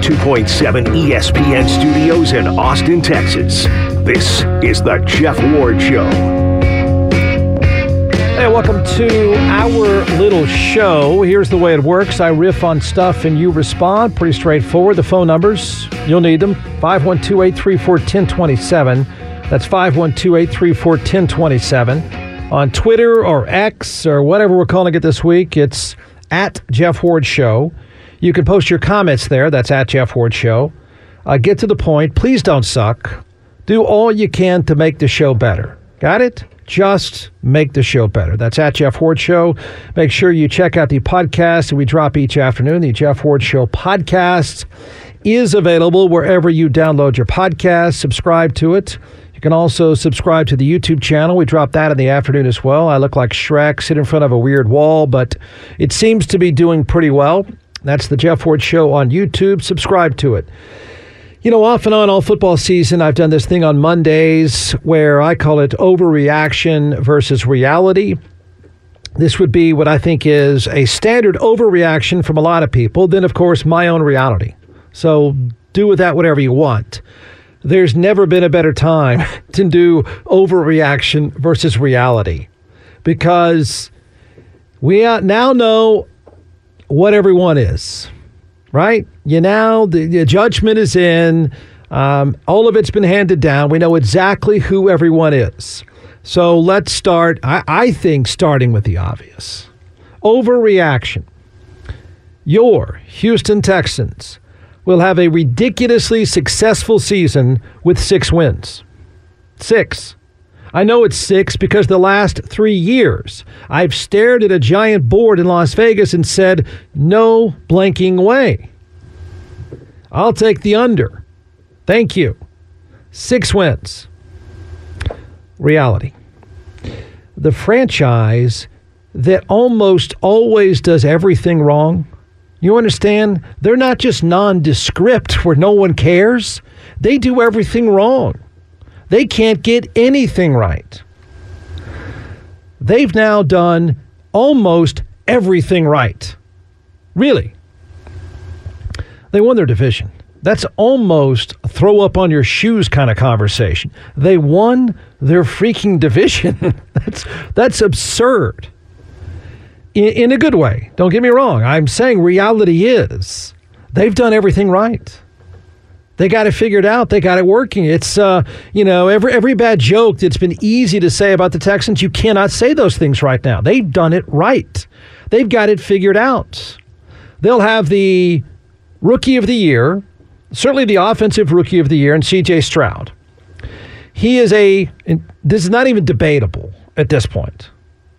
102.7 ESPN studios in Austin, Texas. This is The Jeff Ward Show. Hey, welcome to our little show. Here's the way it works I riff on stuff and you respond. Pretty straightforward. The phone numbers, you'll need them 512 834 1027. That's 512 834 1027. On Twitter or X or whatever we're calling it this week, it's at Jeff Ward Show. You can post your comments there. That's at Jeff Ward Show. Uh, get to the point. Please don't suck. Do all you can to make the show better. Got it? Just make the show better. That's at Jeff Ward Show. Make sure you check out the podcast that we drop each afternoon. The Jeff Ward Show podcast is available wherever you download your podcast. Subscribe to it. You can also subscribe to the YouTube channel. We drop that in the afternoon as well. I look like Shrek, sit in front of a weird wall, but it seems to be doing pretty well. That's the Jeff Ward Show on YouTube. Subscribe to it. You know, off and on all football season, I've done this thing on Mondays where I call it overreaction versus reality. This would be what I think is a standard overreaction from a lot of people. Then, of course, my own reality. So do with that whatever you want. There's never been a better time to do overreaction versus reality because we now know what everyone is, right? You now, the, the judgment is in. Um, all of it's been handed down. We know exactly who everyone is. So let's start, I, I think, starting with the obvious overreaction. Your Houston Texans will have a ridiculously successful season with six wins. Six. I know it's six because the last three years I've stared at a giant board in Las Vegas and said, no blanking way. I'll take the under. Thank you. Six wins. Reality. The franchise that almost always does everything wrong. You understand? They're not just nondescript where no one cares, they do everything wrong. They can't get anything right. They've now done almost everything right. Really. They won their division. That's almost throw up on your shoes kind of conversation. They won their freaking division. that's that's absurd. In, in a good way. Don't get me wrong. I'm saying reality is they've done everything right. They got it figured out. They got it working. It's uh, you know, every every bad joke that's been easy to say about the Texans, you cannot say those things right now. They've done it right. They've got it figured out. They'll have the rookie of the year, certainly the offensive rookie of the year, and CJ Stroud. He is a this is not even debatable at this point.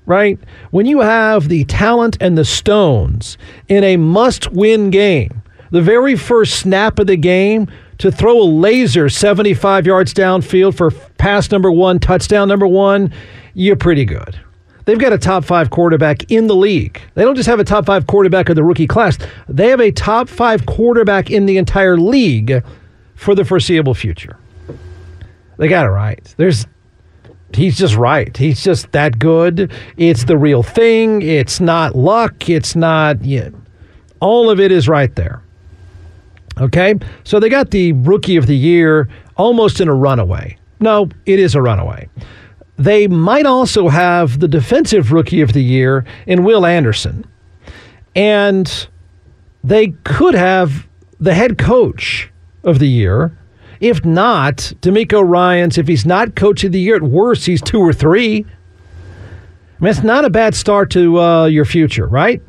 Right? When you have the talent and the stones in a must win game, the very first snap of the game, to throw a laser 75 yards downfield for pass number one, touchdown number one, you're pretty good. They've got a top five quarterback in the league. They don't just have a top five quarterback of the rookie class, they have a top five quarterback in the entire league for the foreseeable future. They got it right. There's he's just right. He's just that good. It's the real thing. It's not luck. It's not yeah, all of it is right there. Okay? So they got the rookie of the year almost in a runaway. No, it is a runaway. They might also have the defensive rookie of the year in Will Anderson. And they could have the head coach of the year. If not, DeMeco Ryans, if he's not coach of the year, at worst, he's two or three. I mean, it's not a bad start to uh, your future, right?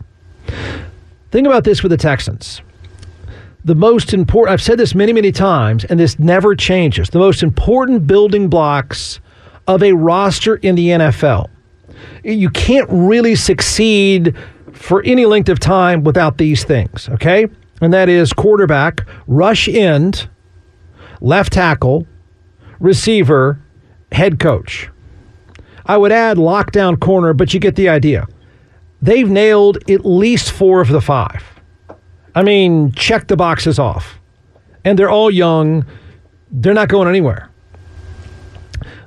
Think about this with the Texans the most important, I've said this many, many times, and this never changes. The most important building blocks of a roster in the NFL. You can't really succeed for any length of time without these things, okay? And that is quarterback, rush end, left tackle, receiver, head coach. I would add lockdown corner, but you get the idea. They've nailed at least four of the five. I mean, check the boxes off. And they're all young. They're not going anywhere.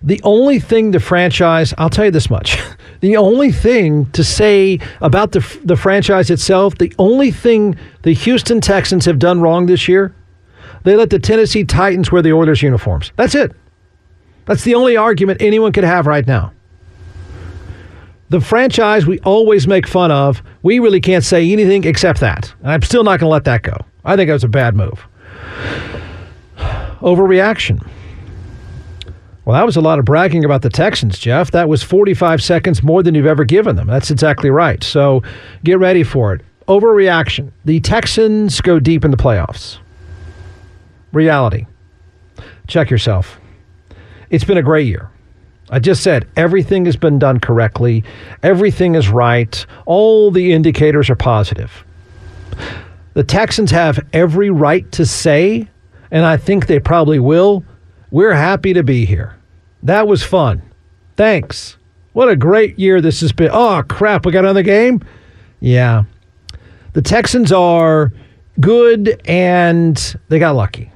The only thing the franchise, I'll tell you this much, The only thing to say about the, the franchise itself, the only thing the Houston Texans have done wrong this year, they let the Tennessee Titans wear the Oilers uniforms. That's it. That's the only argument anyone could have right now. The franchise we always make fun of, we really can't say anything except that. And I'm still not going to let that go. I think it was a bad move. Overreaction. Well, that was a lot of bragging about the Texans, Jeff. That was 45 seconds more than you've ever given them. That's exactly right. So get ready for it. Overreaction. The Texans go deep in the playoffs. Reality. Check yourself. It's been a great year. I just said everything has been done correctly, everything is right, all the indicators are positive. The Texans have every right to say, and I think they probably will, we're happy to be here. That was fun. Thanks. What a great year this has been. Oh, crap, we got another game? Yeah. The Texans are good and they got lucky.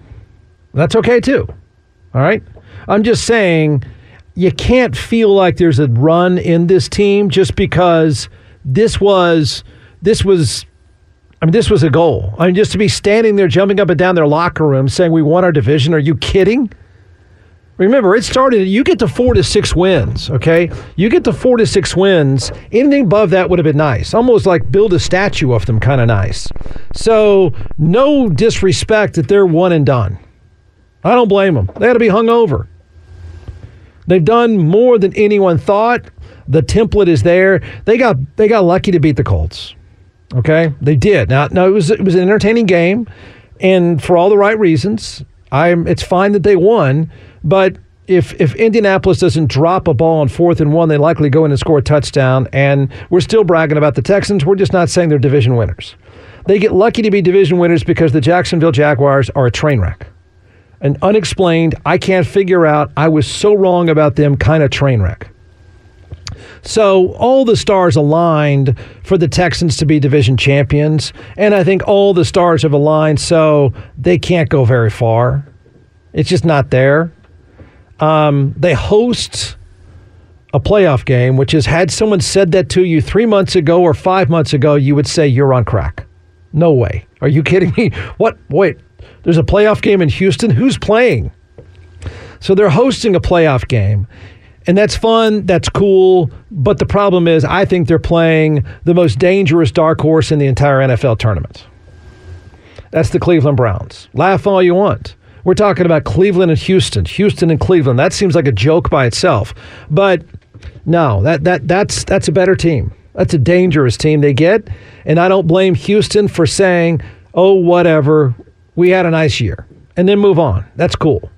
That's okay too. All right? I'm just saying you can't feel like there's a run in this team just because this was this was I mean this was a goal. I mean just to be standing there jumping up and down their locker room saying we won our division, are you kidding? Remember, it started, you get to four to six wins, okay? You get to four to six wins. Anything above that would have been nice. Almost like build a statue of them, kind of nice. So, no disrespect that they're one and done. I don't blame them. They had to be hung over. They've done more than anyone thought. The template is there. They got they got lucky to beat the Colts. Okay, they did. Now, no, it was it was an entertaining game, and for all the right reasons. I'm. It's fine that they won, but if if Indianapolis doesn't drop a ball on fourth and one, they likely go in and score a touchdown. And we're still bragging about the Texans. We're just not saying they're division winners. They get lucky to be division winners because the Jacksonville Jaguars are a train wreck an unexplained, I can't figure out, I was so wrong about them kind of train wreck. So all the stars aligned for the Texans to be division champions, and I think all the stars have aligned so they can't go very far. It's just not there. Um, they host a playoff game, which is had someone said that to you three months ago or five months ago, you would say you're on crack. No way. Are you kidding me? What? Wait, there's a playoff game in Houston. Who's playing? So they're hosting a playoff game. And that's fun, that's cool, but the problem is I think they're playing the most dangerous dark horse in the entire NFL tournament. That's the Cleveland Browns. Laugh all you want. We're talking about Cleveland and Houston, Houston and Cleveland. That seems like a joke by itself. But no, that that that's that's a better team. That's a dangerous team they get, and I don't blame Houston for saying, "Oh, whatever, we had a nice year and then move on. That's cool.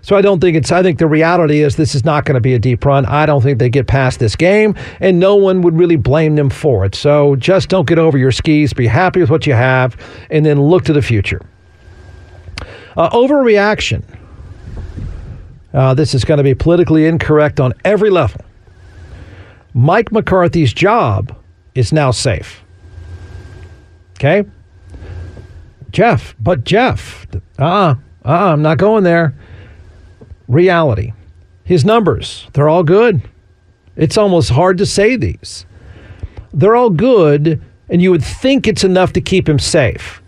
So I don't think it's, I think the reality is this is not going to be a deep run. I don't think they get past this game, and no one would really blame them for it. So just don't get over your skis. Be happy with what you have, and then look to the future. Uh, overreaction. Uh, this is going to be politically incorrect on every level. Mike McCarthy's job is now safe. Okay? Jeff, but Jeff, uh uh-uh, uh, uh I'm not going there. Reality. His numbers, they're all good. It's almost hard to say these. They're all good, and you would think it's enough to keep him safe.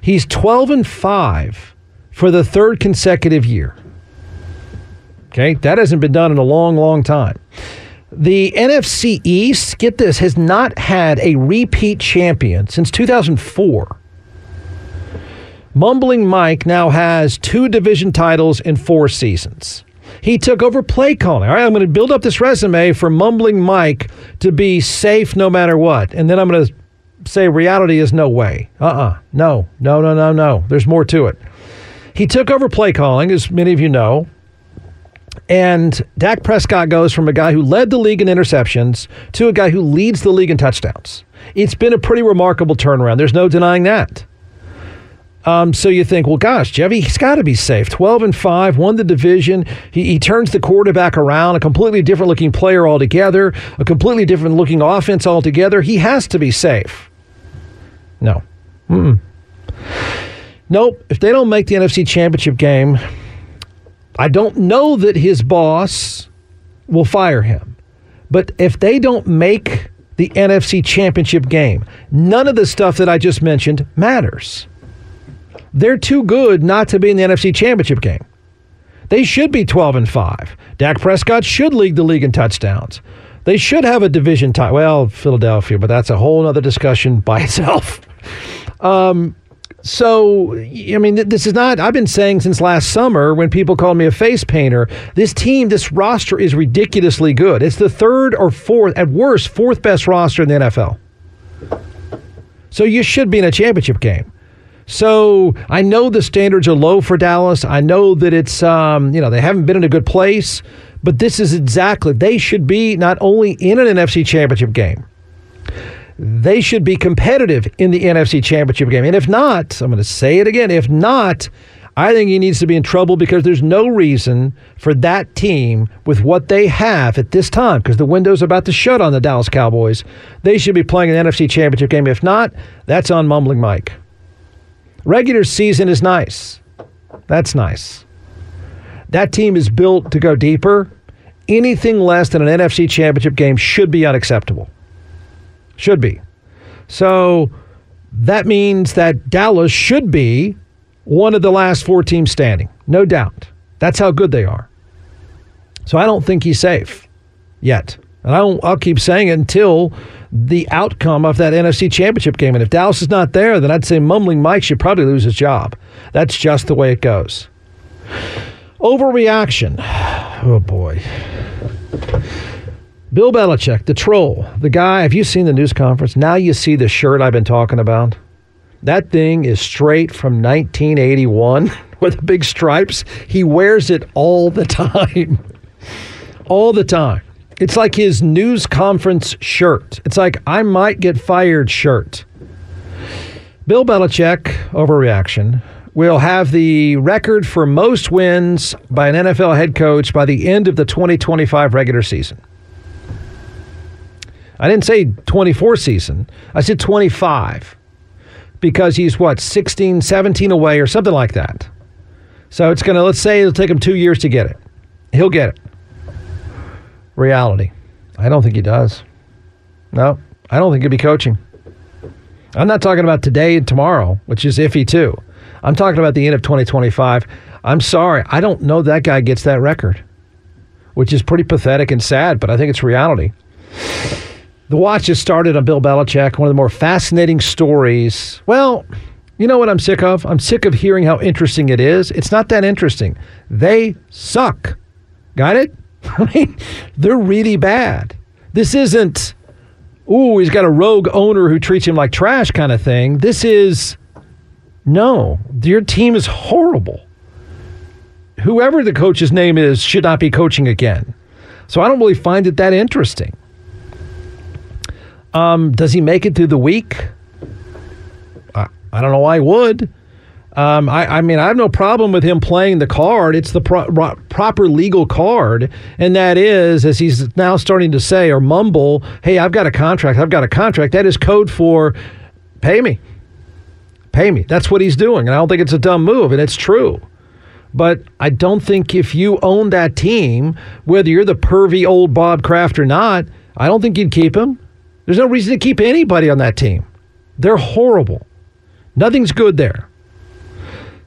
He's 12 and 5 for the third consecutive year. Okay, that hasn't been done in a long, long time. The NFC East, get this, has not had a repeat champion since 2004. Mumbling Mike now has two division titles in four seasons. He took over play calling. All right, I'm going to build up this resume for Mumbling Mike to be safe no matter what. And then I'm going to say reality is no way. Uh uh-uh. uh No, no, no, no, no. There's more to it. He took over play calling, as many of you know. And Dak Prescott goes from a guy who led the league in interceptions to a guy who leads the league in touchdowns. It's been a pretty remarkable turnaround. There's no denying that. Um, so you think, well, gosh, Jeffy, he's got to be safe. 12 and 5, won the division. He, he turns the quarterback around, a completely different looking player altogether, a completely different looking offense altogether. He has to be safe. No. Mm-mm. Nope. If they don't make the NFC Championship game, I don't know that his boss will fire him. But if they don't make the NFC Championship game, none of the stuff that I just mentioned matters. They're too good not to be in the NFC Championship game. They should be 12 and 5. Dak Prescott should lead the league in touchdowns. They should have a division tie. Well, Philadelphia, but that's a whole other discussion by itself. Um, so, I mean, this is not, I've been saying since last summer when people called me a face painter, this team, this roster is ridiculously good. It's the third or fourth, at worst, fourth best roster in the NFL. So you should be in a championship game. So I know the standards are low for Dallas. I know that it's, um, you know, they haven't been in a good place, but this is exactly, they should be not only in an NFC championship game, they should be competitive in the NFC Championship game. And if not, I'm going to say it again, if not, I think he needs to be in trouble because there's no reason for that team with what they have at this time, because the window's about to shut on the Dallas Cowboys. They should be playing an NFC Championship game. If not, that's on Mumbling Mike. Regular season is nice. That's nice. That team is built to go deeper. Anything less than an NFC Championship game should be unacceptable. Should be. So that means that Dallas should be one of the last four teams standing. No doubt. That's how good they are. So I don't think he's safe yet. And I will keep saying it until the outcome of that NFC championship game. And if Dallas is not there, then I'd say Mumbling Mike should probably lose his job. That's just the way it goes. Overreaction. Oh, boy. Bill Belichick, the troll, the guy. Have you seen the news conference? Now you see the shirt I've been talking about. That thing is straight from 1981 with big stripes. He wears it all the time. all the time. It's like his news conference shirt. It's like I might get fired shirt. Bill Belichick, overreaction, will have the record for most wins by an NFL head coach by the end of the 2025 regular season. I didn't say 24 season. I said 25 because he's what 16, 17 away or something like that. So it's going to let's say it'll take him 2 years to get it. He'll get it. Reality. I don't think he does. No, I don't think he'd be coaching. I'm not talking about today and tomorrow, which is iffy too. I'm talking about the end of 2025. I'm sorry, I don't know that guy gets that record, which is pretty pathetic and sad, but I think it's reality. The watch has started on Bill Belichick, one of the more fascinating stories. Well, you know what I'm sick of? I'm sick of hearing how interesting it is. It's not that interesting. They suck. Got it? I mean, they're really bad. This isn't, ooh, he's got a rogue owner who treats him like trash kind of thing. This is, no, your team is horrible. Whoever the coach's name is should not be coaching again. So I don't really find it that interesting. Um, does he make it through the week? I, I don't know why he would. Um, I, I, mean, I have no problem with him playing the card. It's the pro- ro- proper legal card. And that is, as he's now starting to say or mumble, hey, I've got a contract. I've got a contract. That is code for pay me. Pay me. That's what he's doing. And I don't think it's a dumb move. And it's true. But I don't think if you own that team, whether you're the pervy old Bob Kraft or not, I don't think you'd keep him. There's no reason to keep anybody on that team. They're horrible. Nothing's good there.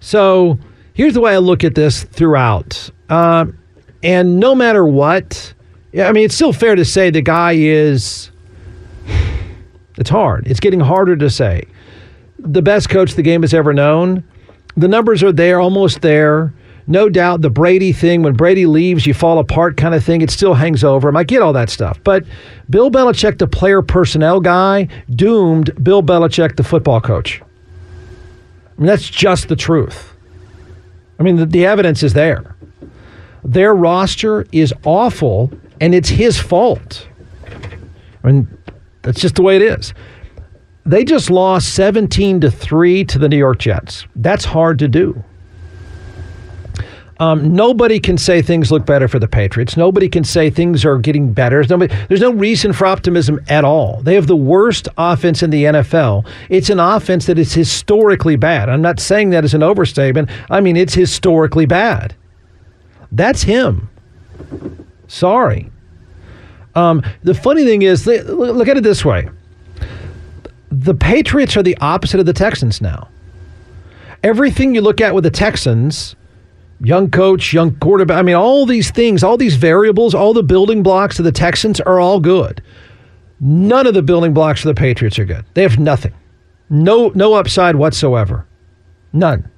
So here's the way I look at this throughout. Uh, and no matter what, I mean, it's still fair to say the guy is. It's hard. It's getting harder to say. The best coach the game has ever known. The numbers are there, almost there no doubt the Brady thing, when Brady leaves, you fall apart kind of thing, it still hangs over him. I get all that stuff. But Bill Belichick, the player personnel guy, doomed Bill Belichick, the football coach. I mean, that's just the truth. I mean, the, the evidence is there. Their roster is awful, and it's his fault. I mean, that's just the way it is. They just lost 17 to 3 to the New York Jets. That's hard to do. Um, nobody can say things look better for the Patriots. Nobody can say things are getting better. Nobody, there's no reason for optimism at all. They have the worst offense in the NFL. It's an offense that is historically bad. I'm not saying that as an overstatement. I mean, it's historically bad. That's him. Sorry. Um, the funny thing is, look at it this way: the Patriots are the opposite of the Texans now. Everything you look at with the Texans, young coach, young quarterback, I mean, all these things, all these variables, all the building blocks of the Texans are all good. None of the building blocks for the Patriots are good. They have nothing. No, no upside whatsoever. None.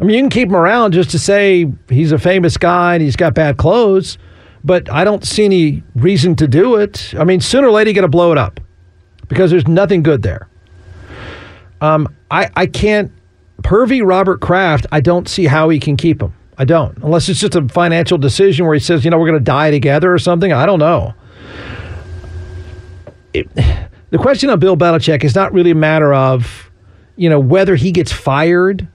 I mean, you can keep him around just to say he's a famous guy and he's got bad clothes, but I don't see any reason to do it. I mean, sooner or later, you got to blow it up because there's nothing good there. Um, I, I can't. Pervy Robert Kraft, I don't see how he can keep him. I don't. Unless it's just a financial decision where he says, you know, we're going to die together or something. I don't know. It, the question on Bill Belichick is not really a matter of, you know, whether he gets fired.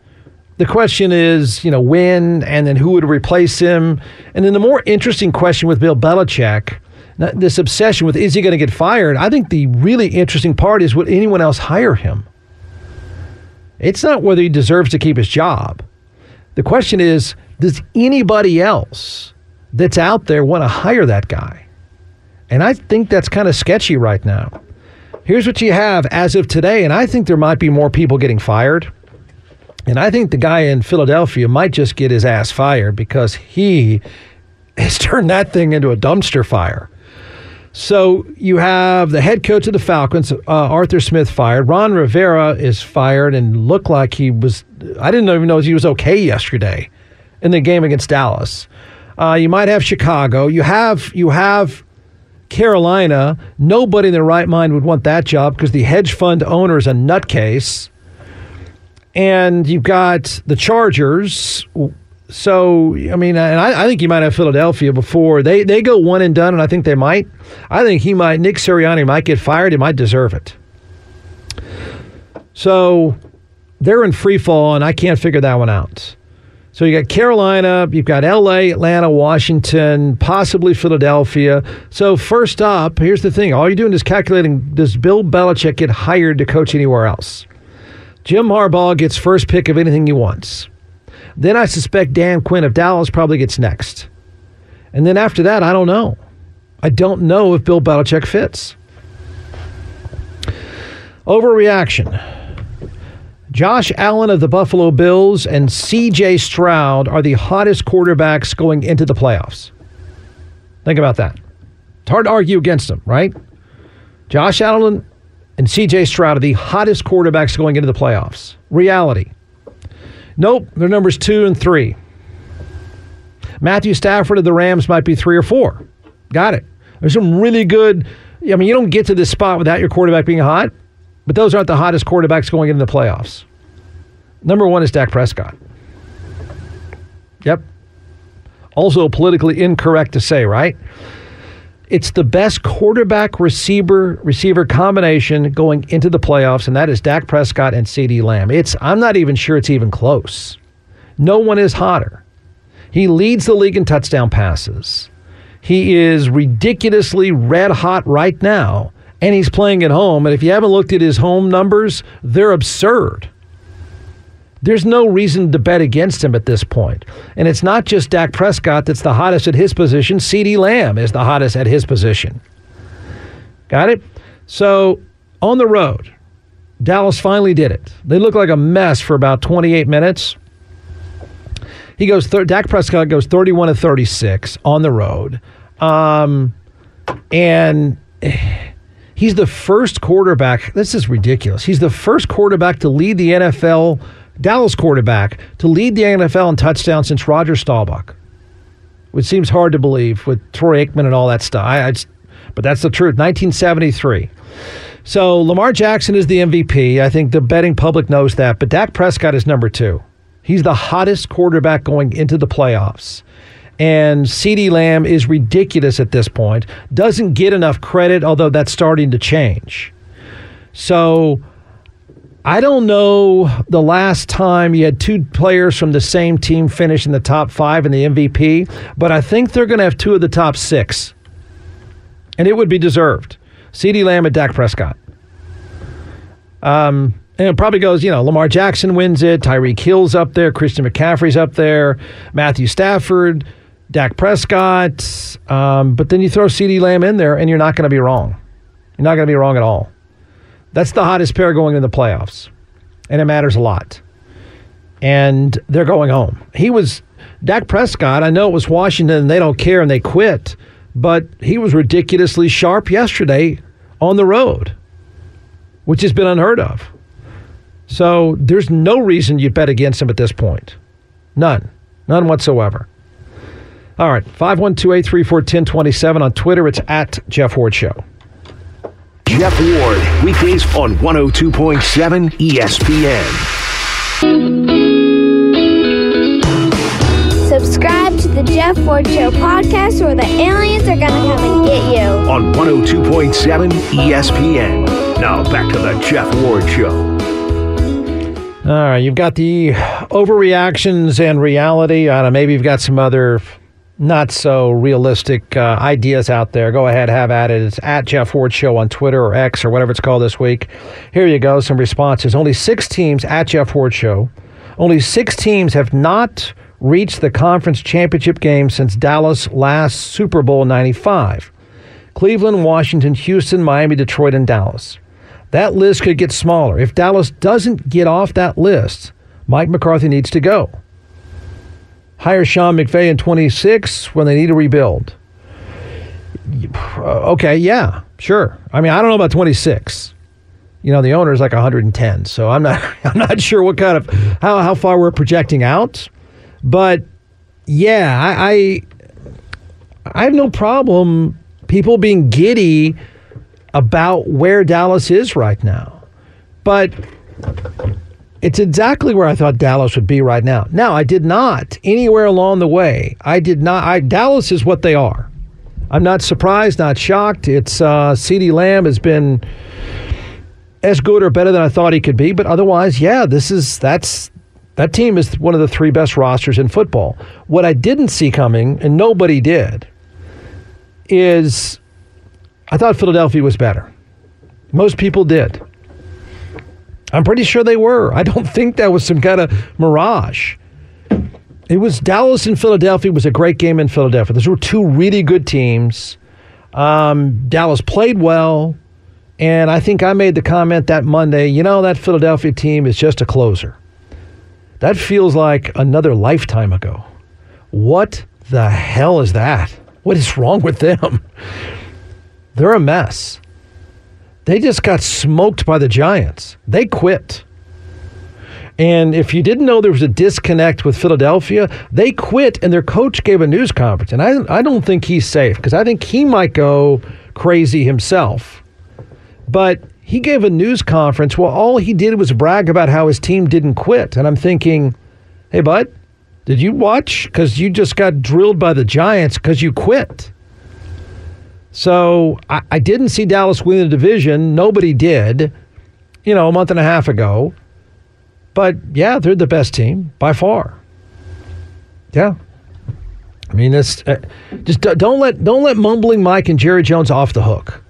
The question is, you know, when and then who would replace him. And then the more interesting question with Bill Belichick, this obsession with is he going to get fired? I think the really interesting part is would anyone else hire him? It's not whether he deserves to keep his job. The question is, does anybody else that's out there want to hire that guy? And I think that's kind of sketchy right now. Here's what you have as of today, and I think there might be more people getting fired. And I think the guy in Philadelphia might just get his ass fired because he has turned that thing into a dumpster fire. So you have the head coach of the Falcons, uh, Arthur Smith, fired. Ron Rivera is fired and looked like he was. I didn't even know he was okay yesterday in the game against Dallas. Uh, you might have Chicago. You have you have Carolina, nobody in their right mind would want that job because the hedge fund owner is a nutcase. And you've got the Chargers. So, I mean, and I, I, think you might have Philadelphia before. They, they go one and done, and I think they might. I think he might, Nick Sirianni might get fired. He might deserve it. So they're in free fall, and I can't figure that one out. So you got Carolina, you've got LA, Atlanta, Washington, possibly Philadelphia. So first up, here's the thing: all you're doing is calculating does Bill Belichick get hired to coach anywhere else? Jim Harbaugh gets first pick of anything he wants. Then I suspect Dan Quinn of Dallas probably gets next. And then after that, I don't know. I don't know if Bill Belichick fits. Overreaction. Josh Allen of the Buffalo Bills and CJ Stroud are the hottest quarterbacks going into the playoffs. Think about that. It's hard to argue against them, right? Josh Allen and CJ Stroud are the hottest quarterbacks going into the playoffs. Reality. Nope, they're numbers two and three. Matthew Stafford of the Rams might be three or four. Got it. There's some really good. I mean, you don't get to this spot without your quarterback being hot, but those aren't the hottest quarterbacks going into the playoffs. Number one is Dak Prescott. Yep. Also politically incorrect to say, right? It's the best quarterback receiver receiver combination going into the playoffs, and that is Dak Prescott and CeeDee Lamb. It's I'm not even sure it's even close. No one is hotter. He leads the league in touchdown passes. He is ridiculously red hot right now, and he's playing at home. And if you haven't looked at his home numbers, they're absurd. There's no reason to bet against him at this point. And it's not just Dak Prescott that's the hottest at his position. CeeDee Lamb is the hottest at his position. Got it? So on the road, Dallas finally did it. They look like a mess for about 28 minutes. He goes, thir- Dak Prescott goes 31 to 36 on the road. Um, and he's the first quarterback. This is ridiculous. He's the first quarterback to lead the NFL Dallas quarterback to lead the NFL in touchdowns since Roger Staubach, which seems hard to believe with Troy Aikman and all that stuff. I, I just, but that's the truth. 1973. So Lamar Jackson is the MVP. I think the betting public knows that. But Dak Prescott is number two. He's the hottest quarterback going into the playoffs. And CeeDee Lamb is ridiculous at this point. Doesn't get enough credit, although that's starting to change. So I don't know the last time you had two players from the same team finish in the top five in the MVP, but I think they're going to have two of the top six. And it would be deserved. CeeDee Lamb and Dak Prescott. Um, and it probably goes, you know, Lamar Jackson wins it, Tyreek Hill's up there, Christian McCaffrey's up there, Matthew Stafford, Dak Prescott, um, but then you throw CeeDee Lamb in there, and you're not going to be wrong. You're not going to be wrong at all. That's the hottest pair going into the playoffs, and it matters a lot. And they're going home. He was Dak Prescott. I know it was Washington, and they don't care, and they quit, but he was ridiculously sharp yesterday on the road, which has been unheard of. So there's no reason you bet against him at this point. None. None whatsoever. All right, 512 834 1027 on Twitter. It's at Jeff Ward Show. Jeff Ward, weekdays on 102.7 ESPN. Subscribe to the Jeff Ward Show podcast or the aliens are going to come and get you. On 102.7 ESPN. Now back to the Jeff Ward Show. All right, you've got the overreactions and reality. I don't know, maybe you've got some other not so realistic uh, ideas out there. Go ahead, have at it. It's at Jeff Ward Show on Twitter or X or whatever it's called this week. Here you go, some responses. Only six teams at Jeff Ward Show. Only six teams have not reached the conference championship game since Dallas last Super Bowl 95. Cleveland, Washington, Houston, Miami, Detroit, and Dallas. That list could get smaller. If Dallas doesn't get off that list, Mike McCarthy needs to go. Hire Sean McVay in 26 when they need to rebuild. Uh, okay, yeah, sure. I mean, I don't know about 26. You know, the owner is like 110, so I'm not I'm not sure what kind of how how far we're projecting out. But yeah, I I, I have no problem people being giddy about where Dallas is right now. But it's exactly where I thought Dallas would be right now. Now, I did not anywhere along the way. I did not. I, Dallas is what they are. I'm not surprised, not shocked. It's uh, CeeDee Lamb has been as good or better than I thought he could be, but otherwise, yeah, this is that's that team is one of the three best rosters in football. What I didn't see coming, and nobody did, is I thought Philadelphia was better. Most people did. I'm pretty sure they were. I don't think that was some kind of mirage. It was Dallas and Philadelphia was a great game in Philadelphia. Those were two really good teams. Um, Dallas played well, and I think I made the comment that Monday. You know that Philadelphia team is just a closer. That feels like another lifetime ago. What the hell is that? What is wrong with them? They're a mess. They just got smoked by the Giants. They quit. And if you didn't know there was a disconnect with Philadelphia, they quit and their coach gave a news conference. And I, I don't think he's safe because I think he might go crazy himself. But he gave a news conference. Well, all he did was brag about how his team didn't quit. And I'm thinking, hey, bud, did you watch? Because you just got drilled by the Giants because you quit. So I, I didn't see Dallas win the division. Nobody did, you know, a month and a half ago. But yeah, they're the best team by far. Yeah. I mean, this uh, just don't let don't let mumbling Mike and Jerry Jones off the hook.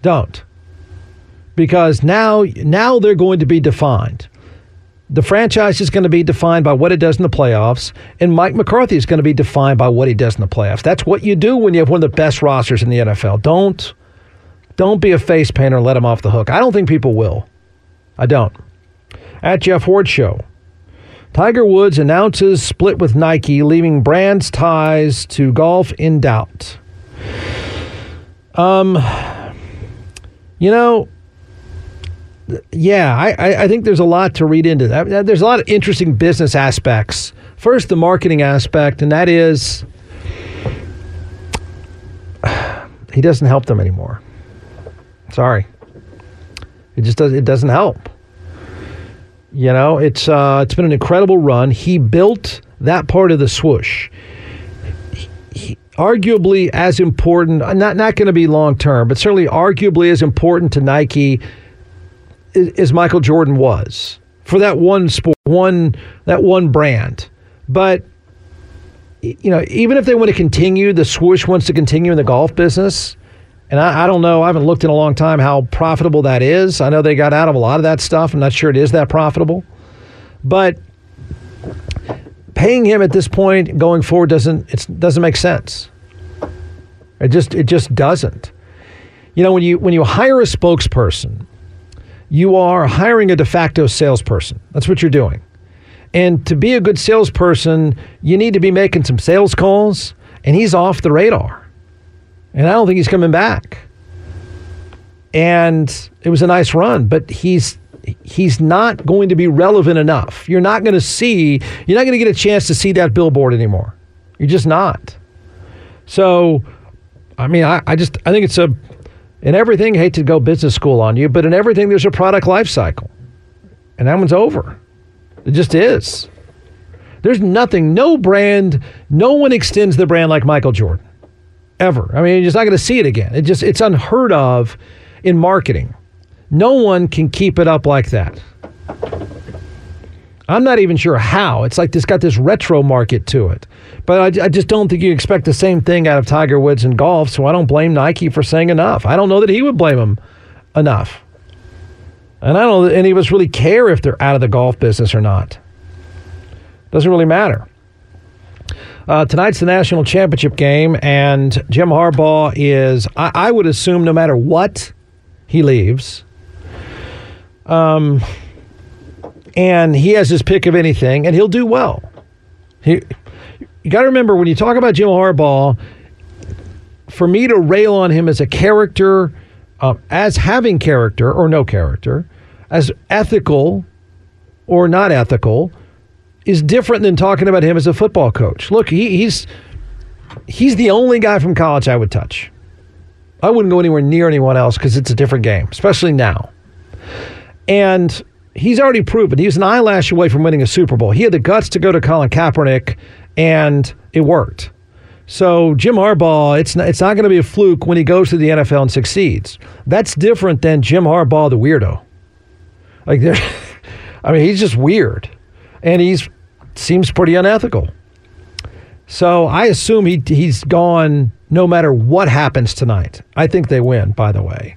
Don't, because now now they're going to be defined. The franchise is going to be defined by what it does in the playoffs, and Mike McCarthy is going to be defined by what he does in the playoffs. That's what you do when you have one of the best rosters in the NFL. Don't don't be a face painter and let him off the hook. I don't think people will. I don't. At Jeff Ward Show. Tiger Woods announces split with Nike, leaving brands ties to golf in doubt. Um, you know, yeah, I, I think there's a lot to read into that. There's a lot of interesting business aspects. First, the marketing aspect, and that is he doesn't help them anymore. Sorry, it just does. It doesn't help. You know, it's uh, it's been an incredible run. He built that part of the swoosh. He, he, arguably as important, not not going to be long term, but certainly arguably as important to Nike as Michael Jordan was for that one sport, one that one brand. But you know, even if they want to continue, the swoosh wants to continue in the golf business. And I, I, don't know, I haven't looked in a long time how profitable that is. I know they got out of a lot of that stuff. I'm not sure it is that profitable. But paying him at this point going forward doesn't it doesn't make sense. It just it just doesn't. You know when you when you hire a spokesperson, you are hiring a de facto salesperson. That's what you're doing. And to be a good salesperson, you need to be making some sales calls, and he's off the radar. And I don't think he's coming back. And it was a nice run, but he's he's not going to be relevant enough. You're not going to see, you're not going to get a chance to see that billboard anymore. You're just not. So, I mean, I, I just, I think it's a, in everything, hate to go business school on you, but in everything, there's a product life cycle. And that one's over. It just is. There's nothing, no brand, no one extends the brand like Michael Jordan. Ever. I mean, you're just not going to see it again. It just, it's unheard of in marketing. No one can keep it up like that. I'm not even sure how. It's like this got this retro market to it. But I, I, just don't think you expect the same thing out of Tiger Woods and golf, so I don't blame Nike for saying enough. I don't know that he would blame him enough. And I don't know that any of us really care if they're out of the golf business or not. Doesn't really matter. Uh, tonight's the national championship game, and Jim Harbaugh is, I, I would assume, no matter what he leaves, um, and he has his pick of anything, and he'll do well. He, you got to remember when you talk about Jim Harbaugh, for me to rail on him as a character, uh, as having character or no character, as ethical or not ethical, is different than talking about him as a football coach. Look, he, he's he's the only guy from college I would touch. I wouldn't go anywhere near anyone else because it's a different game, especially now. And he's already proven he was an eyelash away from winning a Super Bowl. He had the guts to go to Colin Kaepernick, and it worked. So Jim Harbaugh, it's not, it's not going to be a fluke when he goes to the NFL and succeeds. That's different than Jim Harbaugh, the weirdo. Like, I mean, he's just weird, and he's seems pretty unethical. So I assume he he's gone no matter what happens tonight. I think they win. By the way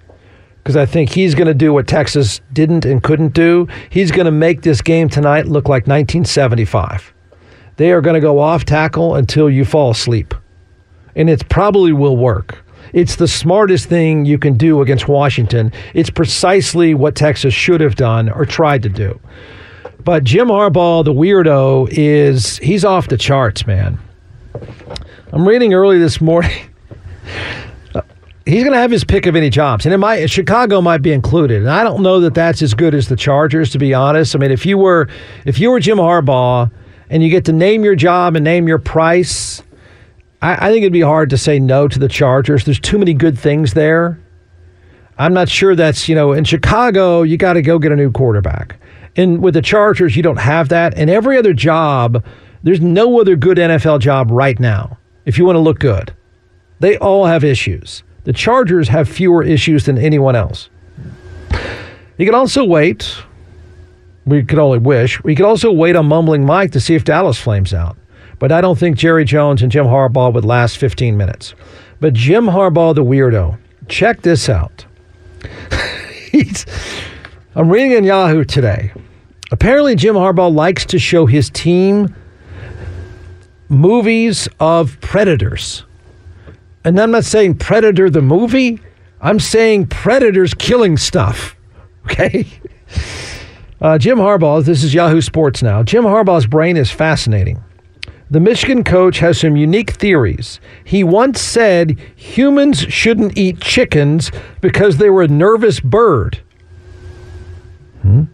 because I think he's going to do what Texas didn't and couldn't do. He's going to make this game tonight look like 1975. They are going to go off tackle until you fall asleep. And it probably will work. It's the smartest thing you can do against Washington. It's precisely what Texas should have done or tried to do. But Jim Harbaugh, the weirdo, is he's off the charts, man. I'm reading early this morning. he's going to have his pick of any jobs, and it might Chicago might be included. And I don't know that that's as good as the Chargers, to be honest. I mean, if you were if you were Jim Harbaugh and you get to name your job and name your price, I, I think it'd be hard to say no to the Chargers. There's too many good things there. I'm not sure that's you know in Chicago you got to go get a new quarterback, and with the Chargers you don't have that. And every other job, there's no other good NFL job right now. If you want to look good, they all have issues. The Chargers have fewer issues than anyone else. You can also wait. We could only wish. We could also wait on Mumbling Mike to see if Dallas flames out. But I don't think Jerry Jones and Jim Harbaugh would last 15 minutes. But Jim Harbaugh, the weirdo, check this out. I'm reading in Yahoo today. Apparently, Jim Harbaugh likes to show his team movies of predators. And I'm not saying Predator the movie. I'm saying Predators killing stuff. Okay? Uh, Jim Harbaugh, this is Yahoo Sports now. Jim Harbaugh's brain is fascinating. The Michigan coach has some unique theories. He once said humans shouldn't eat chickens because they were a nervous bird. Hmm?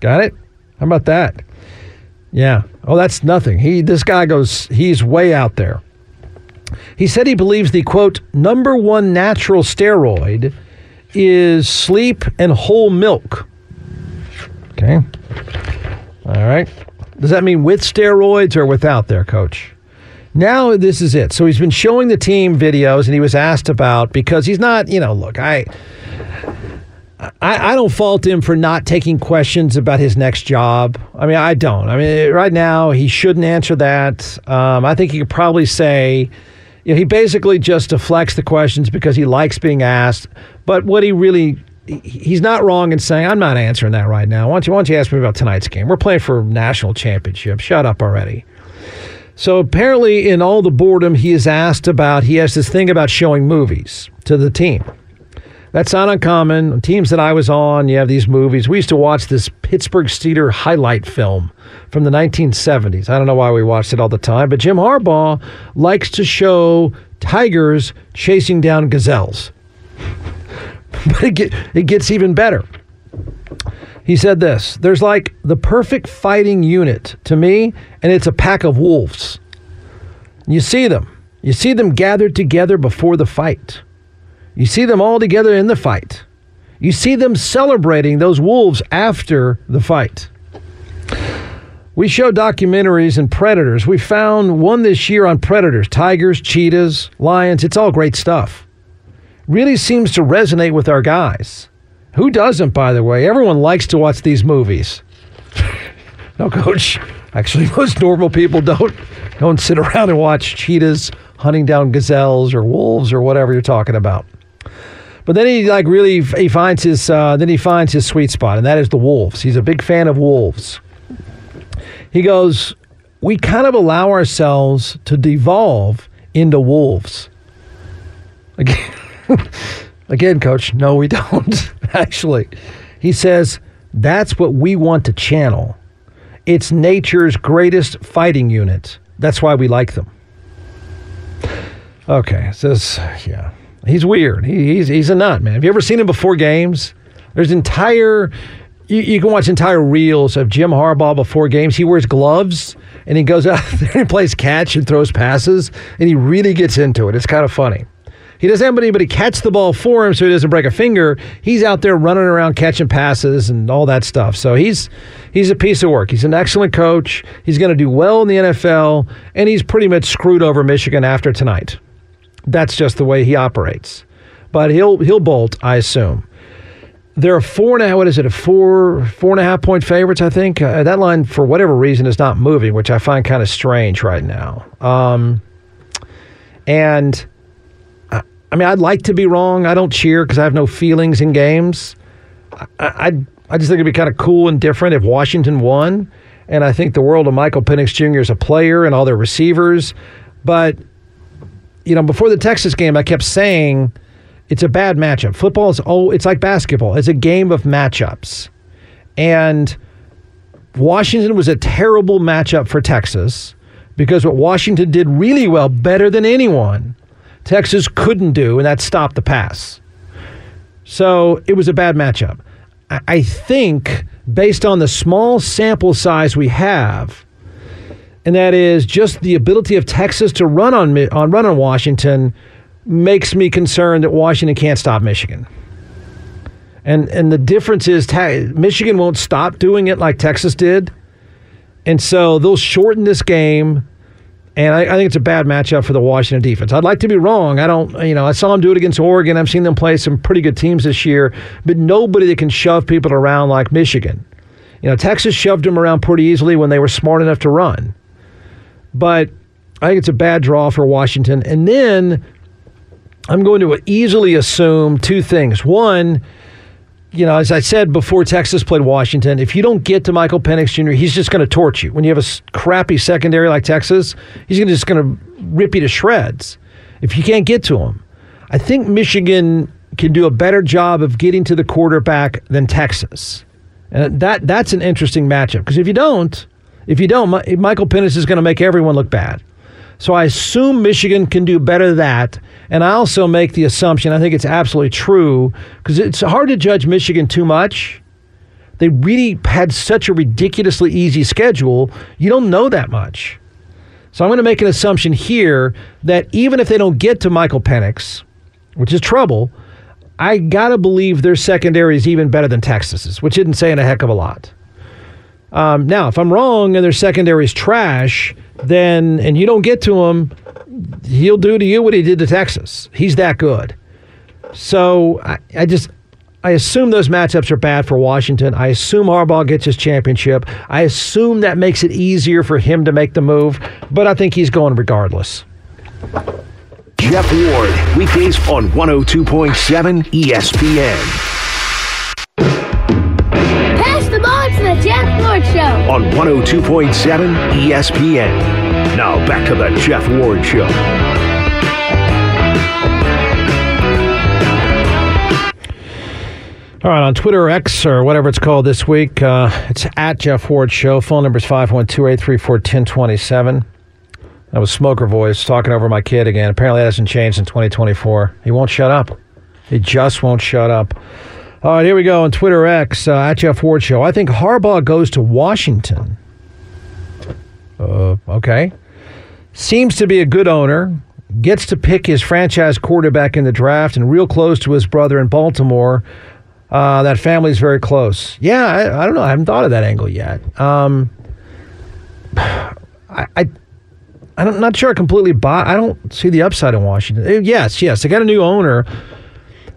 Got it? How about that? Yeah. Oh, that's nothing. He this guy goes he's way out there. He said he believes the quote, number one natural steroid is sleep and whole milk. Okay. All right. Does that mean with steroids or without there, coach? Now this is it. So he's been showing the team videos and he was asked about because he's not, you know, look, I I, I, don't fault him for not taking questions about his next job. I mean, I don't. I mean, right now he shouldn't answer that. Um, I think he could probably say, you know, he basically just deflects the questions because he likes being asked. But what he really he's not wrong in saying I'm not answering that right now. Why don't you, why don't you ask me about tonight's game? We're playing for national championship. Shut up already. So apparently, in all the boredom, he is asked about, he has this thing about showing movies to the team. That's not uncommon. Teams that I was on, you have these movies. We used to watch this Pittsburgh Steeler highlight film from the 1970s. I don't know why we watched it all the time, but Jim Harbaugh likes to show tigers chasing down gazelles. but it, get, it gets even better. He said this There's like the perfect fighting unit to me, and it's a pack of wolves. You see them. You see them gathered together before the fight. You see them all together in the fight. You see them celebrating those wolves after the fight. We show documentaries and predators. We found one this year on predators tigers, cheetahs, lions. It's all great stuff. Really seems to resonate with our guys. Who doesn't, by the way? Everyone likes to watch these movies. no, coach. Actually, most normal people don't don't sit around and watch cheetahs hunting down gazelles or wolves or whatever you're talking about. But then he like really he finds his uh, then he finds his sweet spot, and that is the wolves. He's a big fan of wolves. He goes, we kind of allow ourselves to devolve into wolves. Again, again, coach, no, we don't. Actually, he says that's what we want to channel. It's nature's greatest fighting unit. That's why we like them. Okay, says, yeah. He's weird. He, he's he's a nut, man. Have you ever seen him before games? There's entire you, you, can watch entire reels of Jim Harbaugh before games. He wears gloves and he goes out there and plays catch and throws passes, and he really gets into it. It's kind of funny. He doesn't have anybody catch the ball for him so he doesn't break a finger. He's out there running around catching passes and all that stuff. So he's he's a piece of work. He's an excellent coach. He's going to do well in the NFL, and he's pretty much screwed over Michigan after tonight. That's just the way he operates. But he'll he'll bolt, I assume. There are four and a half. What is it? A four four and a half point favorites. I think uh, that line, for whatever reason, is not moving, which I find kind of strange right now. Um, and I, I, mean, I'd like to be wrong. I don't cheer because I have no feelings in games. I, I I just think it'd be kind of cool and different if Washington won. And I think the world of Michael Penix Jr. as a player and all their receivers, but you know, before the Texas game, I kept saying it's a bad matchup. Football is oh, it's like basketball. It's a game of matchups, and Washington was a terrible matchup for Texas because what Washington did really well, better than anyone, Texas couldn't do, and that stopped the pass. So it was a bad matchup. I think based on the small sample size we have and that is just the ability of Texas to run on on run on Washington makes me concerned that Washington can't stop Michigan. And and the difference is Michigan won't stop doing it like Texas did, and so they'll shorten this game. And I, I, think it's a bad matchup for the Washington defense. I'd like to be wrong. I don't, you know, I saw them do it against Oregon. I've seen them play some pretty good teams this year, but nobody that can shove people around like Michigan. You know, Texas shoved them around pretty easily when they were smart enough to run. But I think it's a bad draw for Washington. And then I'm going to easily assume two things. One, you know, as I said before Texas played Washington, if you don't get to Michael Penix Jr., he's just going to torch you. When you have a crappy secondary like Texas, he's just going to rip you to shreds if you can't get to him. I think Michigan can do a better job of getting to the quarterback than Texas. And that that's an interesting matchup because if you don't, if you don't, Michael Penix is going to make everyone look bad. So I assume Michigan can do better than that. And I also make the assumption, I think it's absolutely true, because it's hard to judge Michigan too much. They really had such a ridiculously easy schedule, you don't know that much. So I'm going to make an assumption here that even if they don't get to Michael Penix, which is trouble, I got to believe their secondary is even better than Texas's, which isn't saying a heck of a lot. Um, now, if I'm wrong and their secondary is trash, then and you don't get to him, he'll do to you what he did to Texas. He's that good. So I, I just I assume those matchups are bad for Washington. I assume Harbaugh gets his championship. I assume that makes it easier for him to make the move, but I think he's going regardless. Jeff Ward, weekdays on 102.7 ESPN. Ward Show on 102.7 ESPN. Now back to the Jeff Ward Show. All right, on Twitter or X or whatever it's called this week, uh, it's at Jeff Ward Show. Phone number is 512 834 1027. That was Smoker Voice talking over my kid again. Apparently, that hasn't changed in 2024. He won't shut up. He just won't shut up. All right, here we go on Twitter X uh, at Jeff Ward Show. I think Harbaugh goes to Washington. Uh, okay. Seems to be a good owner. Gets to pick his franchise quarterback in the draft and real close to his brother in Baltimore. Uh, that family's very close. Yeah, I, I, don't know. I haven't thought of that angle yet. Um, I, I, I'm not sure I completely buy. I don't see the upside in Washington. Uh, yes, yes, they got a new owner.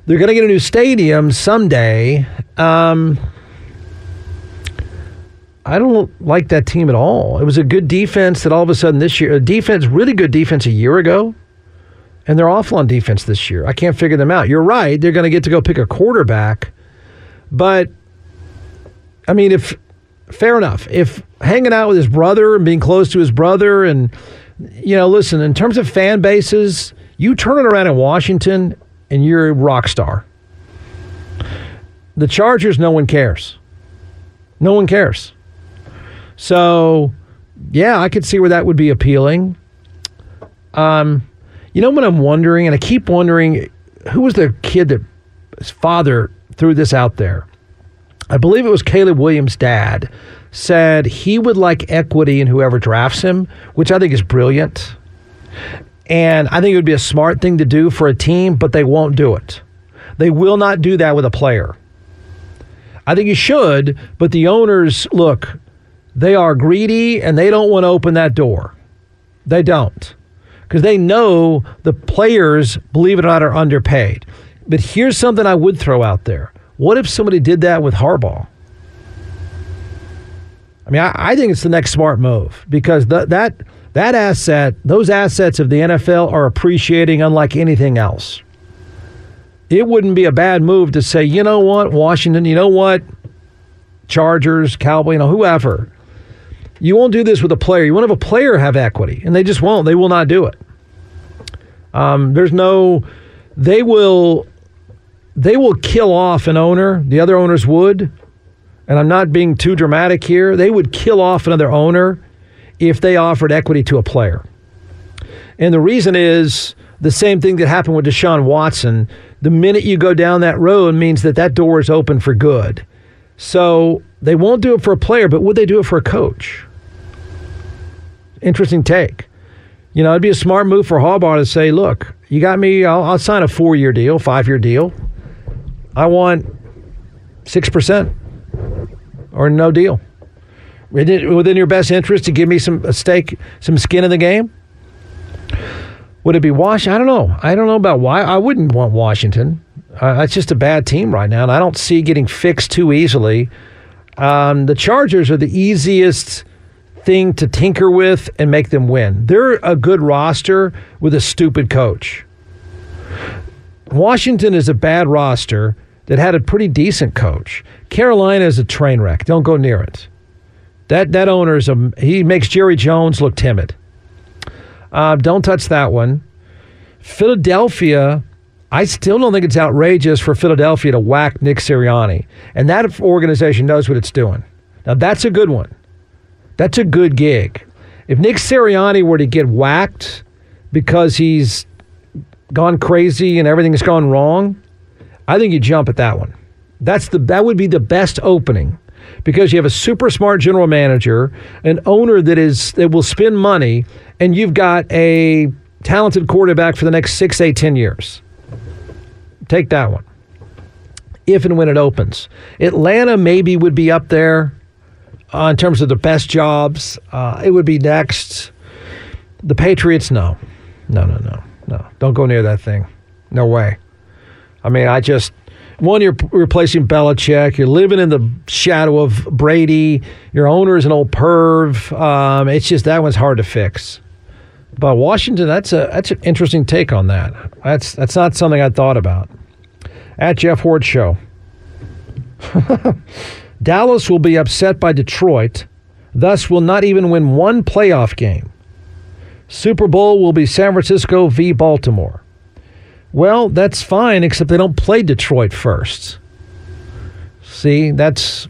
They're going to get a new stadium someday. Um, I don't like that team at all. It was a good defense that all of a sudden this year, a defense, really good defense a year ago, and they're awful on defense this year. I can't figure them out. You're right. They're going to get to go pick a quarterback but I mean, if fair enough, if hanging out with his brother and being close to his brother, and you know, listen, in terms of fan bases, you turn it around in Washington and you're a rock star. The Chargers, no one cares. No one cares. So, yeah, I could see where that would be appealing. Um, you know what I'm wondering, and I keep wondering, who was the kid that his father threw this out there. I believe it was Caleb Williams' dad said he would like equity in whoever drafts him, which I think is brilliant. And I think it would be a smart thing to do for a team, but they won't do it. They will not do that with a player. I think you should, but the owners, look, they are greedy and they don't want to open that door. They don't. Because they know the players, believe it or not, are underpaid. But here's something I would throw out there. What if somebody did that with Harbaugh? I mean, I, I think it's the next smart move because that that asset, those assets of the NFL are appreciating unlike anything else. It wouldn't be a bad move to say, you know what, Washington, you know what, Chargers, Cowboy, you know, whoever. You won't do this with a player. You won't have a player have equity, and they just won't. They will not do it. Um, there's no. They will they will kill off an owner, the other owners would, and I'm not being too dramatic here, they would kill off another owner if they offered equity to a player. And the reason is the same thing that happened with Deshaun Watson. The minute you go down that road means that that door is open for good. So they won't do it for a player, but would they do it for a coach? Interesting take. You know, it'd be a smart move for Harbaugh to say, look, you got me, I'll, I'll sign a four year deal, five year deal. I want 6% or no deal. Within your best interest to give me some stake, some skin in the game? Would it be Washington? I don't know. I don't know about why. I wouldn't want Washington. Uh, it's just a bad team right now, and I don't see getting fixed too easily. Um, the Chargers are the easiest thing to tinker with and make them win. They're a good roster with a stupid coach. Washington is a bad roster that had a pretty decent coach. Carolina is a train wreck. Don't go near it. That that owner is a he makes Jerry Jones look timid. Uh, don't touch that one. Philadelphia, I still don't think it's outrageous for Philadelphia to whack Nick Sirianni, and that organization knows what it's doing. Now that's a good one. That's a good gig. If Nick Sirianni were to get whacked because he's gone crazy and everything's gone wrong, I think you jump at that one. That's the that would be the best opening because you have a super smart general manager, an owner that is that will spend money, and you've got a talented quarterback for the next six, eight, ten years. Take that one. If and when it opens, Atlanta maybe would be up there uh, in terms of the best jobs. Uh, it would be next. The Patriots, no, no, no, no, no. Don't go near that thing. No way. I mean, I just one, you're replacing Belichick. You're living in the shadow of Brady. Your owner is an old perv. Um, it's just that one's hard to fix. But Washington, that's a that's an interesting take on that. That's that's not something I thought about. At Jeff Ward Show, Dallas will be upset by Detroit, thus will not even win one playoff game. Super Bowl will be San Francisco v. Baltimore. Well, that's fine, except they don't play Detroit first. See, that's.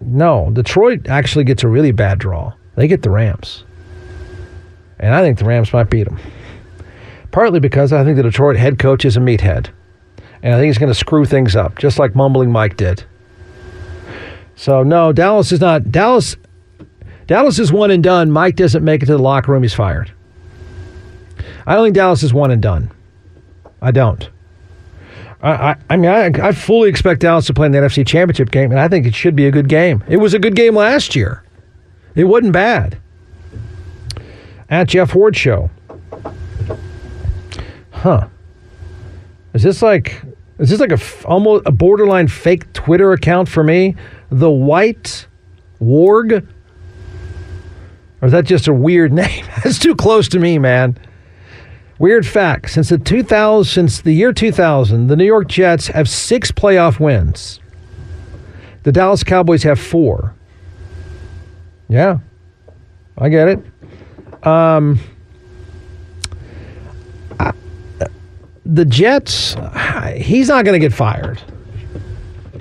No, Detroit actually gets a really bad draw. They get the Rams. And I think the Rams might beat them. Partly because I think the Detroit head coach is a meathead. And I think he's going to screw things up, just like Mumbling Mike did. So, no, Dallas is not. Dallas. Dallas is one and done. Mike doesn't make it to the locker room. He's fired. I don't think Dallas is one and done. I don't. I, I, I mean, I, I fully expect Dallas to play in the NFC Championship game, and I think it should be a good game. It was a good game last year. It wasn't bad. At Jeff Ward Show. Huh. Is this like is this like a almost a borderline fake Twitter account for me? The White Warg? Or is that just a weird name? That's too close to me, man. Weird fact: since the 2000, since the year 2000, the New York Jets have six playoff wins. The Dallas Cowboys have four. Yeah, I get it. Um, I, the Jets, he's not going to get fired.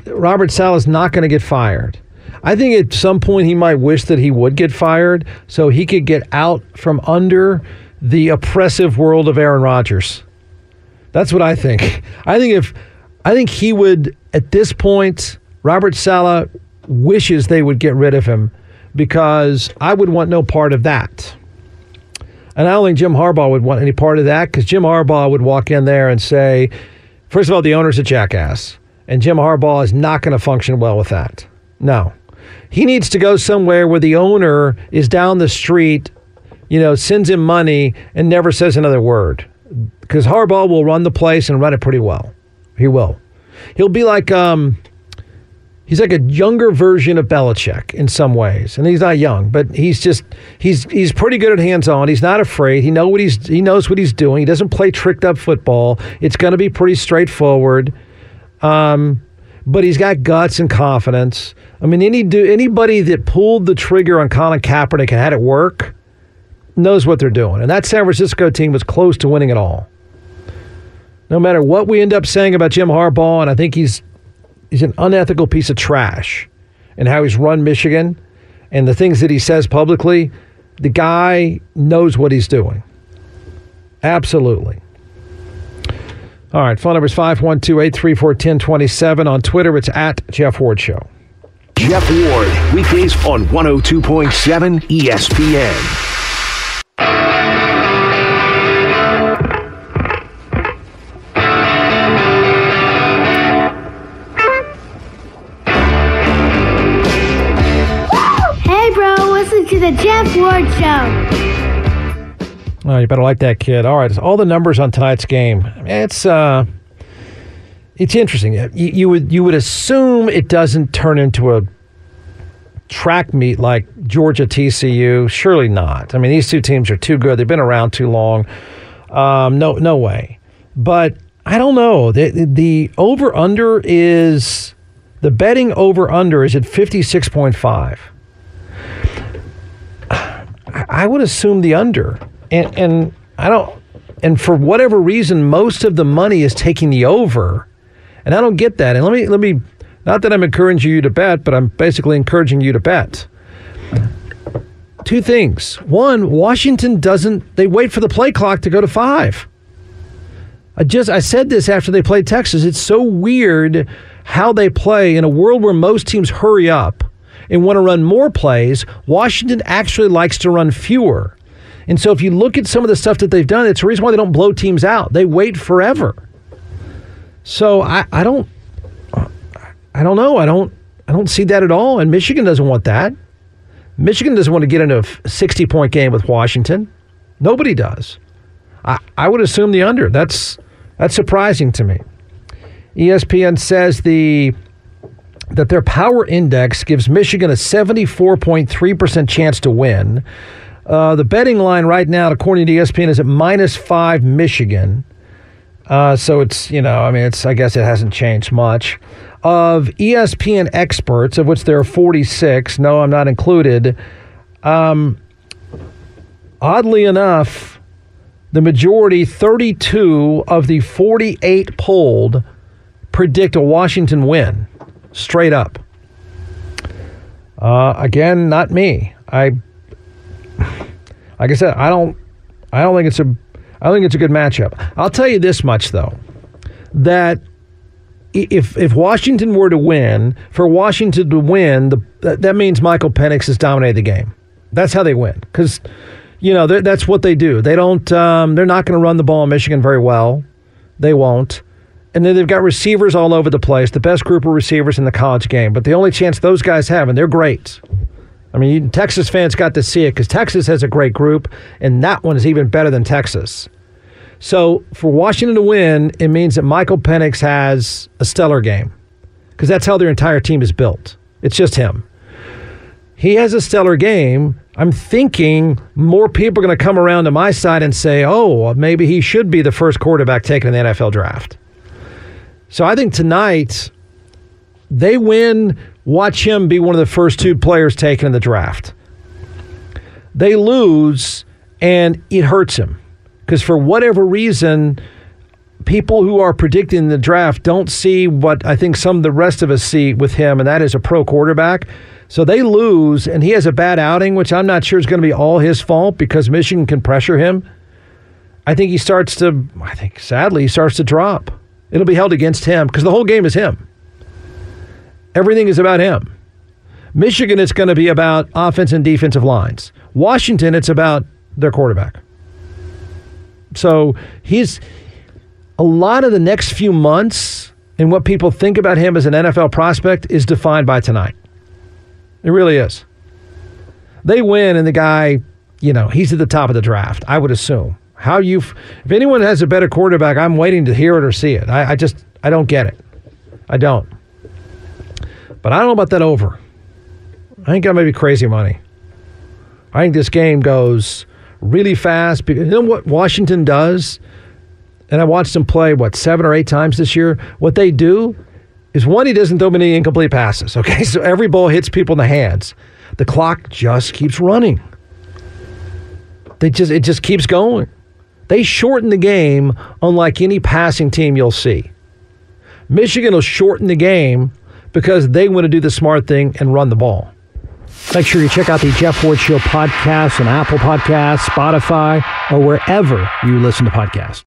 Robert Saleh's not going to get fired. I think at some point he might wish that he would get fired so he could get out from under the oppressive world of Aaron Rodgers. That's what I think. I think if I think he would at this point, Robert Saleh wishes they would get rid of him because I would want no part of that. And I don't think Jim Harbaugh would want any part of that because Jim Harbaugh would walk in there and say, first of all, the owner's a jackass. And Jim Harbaugh is not going to function well with that. No. He needs to go somewhere where the owner is down the street you know, sends him money and never says another word. Because Harbaugh will run the place and run it pretty well. He will. He'll be like um, he's like a younger version of Belichick in some ways, and he's not young, but he's just he's he's pretty good at hands on. He's not afraid. He know what he's he knows what he's doing. He doesn't play tricked up football. It's going to be pretty straightforward. Um, but he's got guts and confidence. I mean, any do anybody that pulled the trigger on Colin Kaepernick and had it work knows what they're doing. And that San Francisco team was close to winning it all. No matter what we end up saying about Jim Harbaugh, and I think he's he's an unethical piece of trash and how he's run Michigan and the things that he says publicly, the guy knows what he's doing. Absolutely. All right, phone number is 512 834 1027. On Twitter, it's at Jeff Ward Show. Jeff Ward, weekdays on 102.7 ESPN. The Jeff Ward Show. Oh, you better like that kid. All right, all the numbers on tonight's game. It's uh, it's interesting. You, you would you would assume it doesn't turn into a track meet like Georgia TCU. Surely not. I mean, these two teams are too good. They've been around too long. Um, no, no way. But I don't know. The, the over under is the betting over under is at fifty six point five. I would assume the under. And, and I don't, and for whatever reason, most of the money is taking the over. And I don't get that. And let me, let me, not that I'm encouraging you to bet, but I'm basically encouraging you to bet. Two things. One, Washington doesn't, they wait for the play clock to go to five. I just, I said this after they played Texas. It's so weird how they play in a world where most teams hurry up and want to run more plays, Washington actually likes to run fewer. And so if you look at some of the stuff that they've done, it's the reason why they don't blow teams out. They wait forever. So I, I don't I don't know. I don't I don't see that at all. And Michigan doesn't want that. Michigan doesn't want to get into a 60 point game with Washington. Nobody does. I, I would assume the under. That's that's surprising to me. ESPN says the that their power index gives Michigan a 74.3% chance to win. Uh, the betting line right now, according to ESPN, is at minus five Michigan. Uh, so it's, you know, I mean, it's, I guess it hasn't changed much. Of ESPN experts, of which there are 46, no, I'm not included, um, oddly enough, the majority, 32 of the 48 polled, predict a Washington win, straight up. Uh, again, not me. I, like I said, I don't, I don't think it's a, I don't think it's a good matchup. I'll tell you this much though, that if if Washington were to win, for Washington to win, the, that, that means Michael Penix has dominated the game. That's how they win because you know that's what they do. They don't. Um, they're not going to run the ball in Michigan very well. They won't. And then they've got receivers all over the place, the best group of receivers in the college game. But the only chance those guys have, and they're great. I mean, Texas fans got to see it because Texas has a great group, and that one is even better than Texas. So for Washington to win, it means that Michael Penix has a stellar game because that's how their entire team is built. It's just him. He has a stellar game. I'm thinking more people are going to come around to my side and say, oh, maybe he should be the first quarterback taken in the NFL draft. So I think tonight they win. Watch him be one of the first two players taken in the draft. They lose, and it hurts him because for whatever reason, people who are predicting the draft don't see what I think some of the rest of us see with him, and that is a pro quarterback. So they lose, and he has a bad outing, which I'm not sure is going to be all his fault because Michigan can pressure him. I think he starts to, I think sadly, he starts to drop. It'll be held against him because the whole game is him. Everything is about him. Michigan, it's going to be about offense and defensive lines. Washington, it's about their quarterback. So he's a lot of the next few months and what people think about him as an NFL prospect is defined by tonight. It really is. They win, and the guy, you know, he's at the top of the draft, I would assume. How you, if anyone has a better quarterback, I'm waiting to hear it or see it. I, I just, I don't get it. I don't. But I don't know about that over. I think that may be crazy money. I think this game goes really fast. You know what Washington does? And I watched them play, what, seven or eight times this year? What they do is one, he doesn't throw many incomplete passes. Okay, so every ball hits people in the hands. The clock just keeps running. They just it just keeps going. They shorten the game unlike any passing team you'll see. Michigan will shorten the game because they want to do the smart thing and run the ball. Make sure you check out the Jeff Ward Show podcast on Apple Podcasts, Spotify, or wherever you listen to podcasts.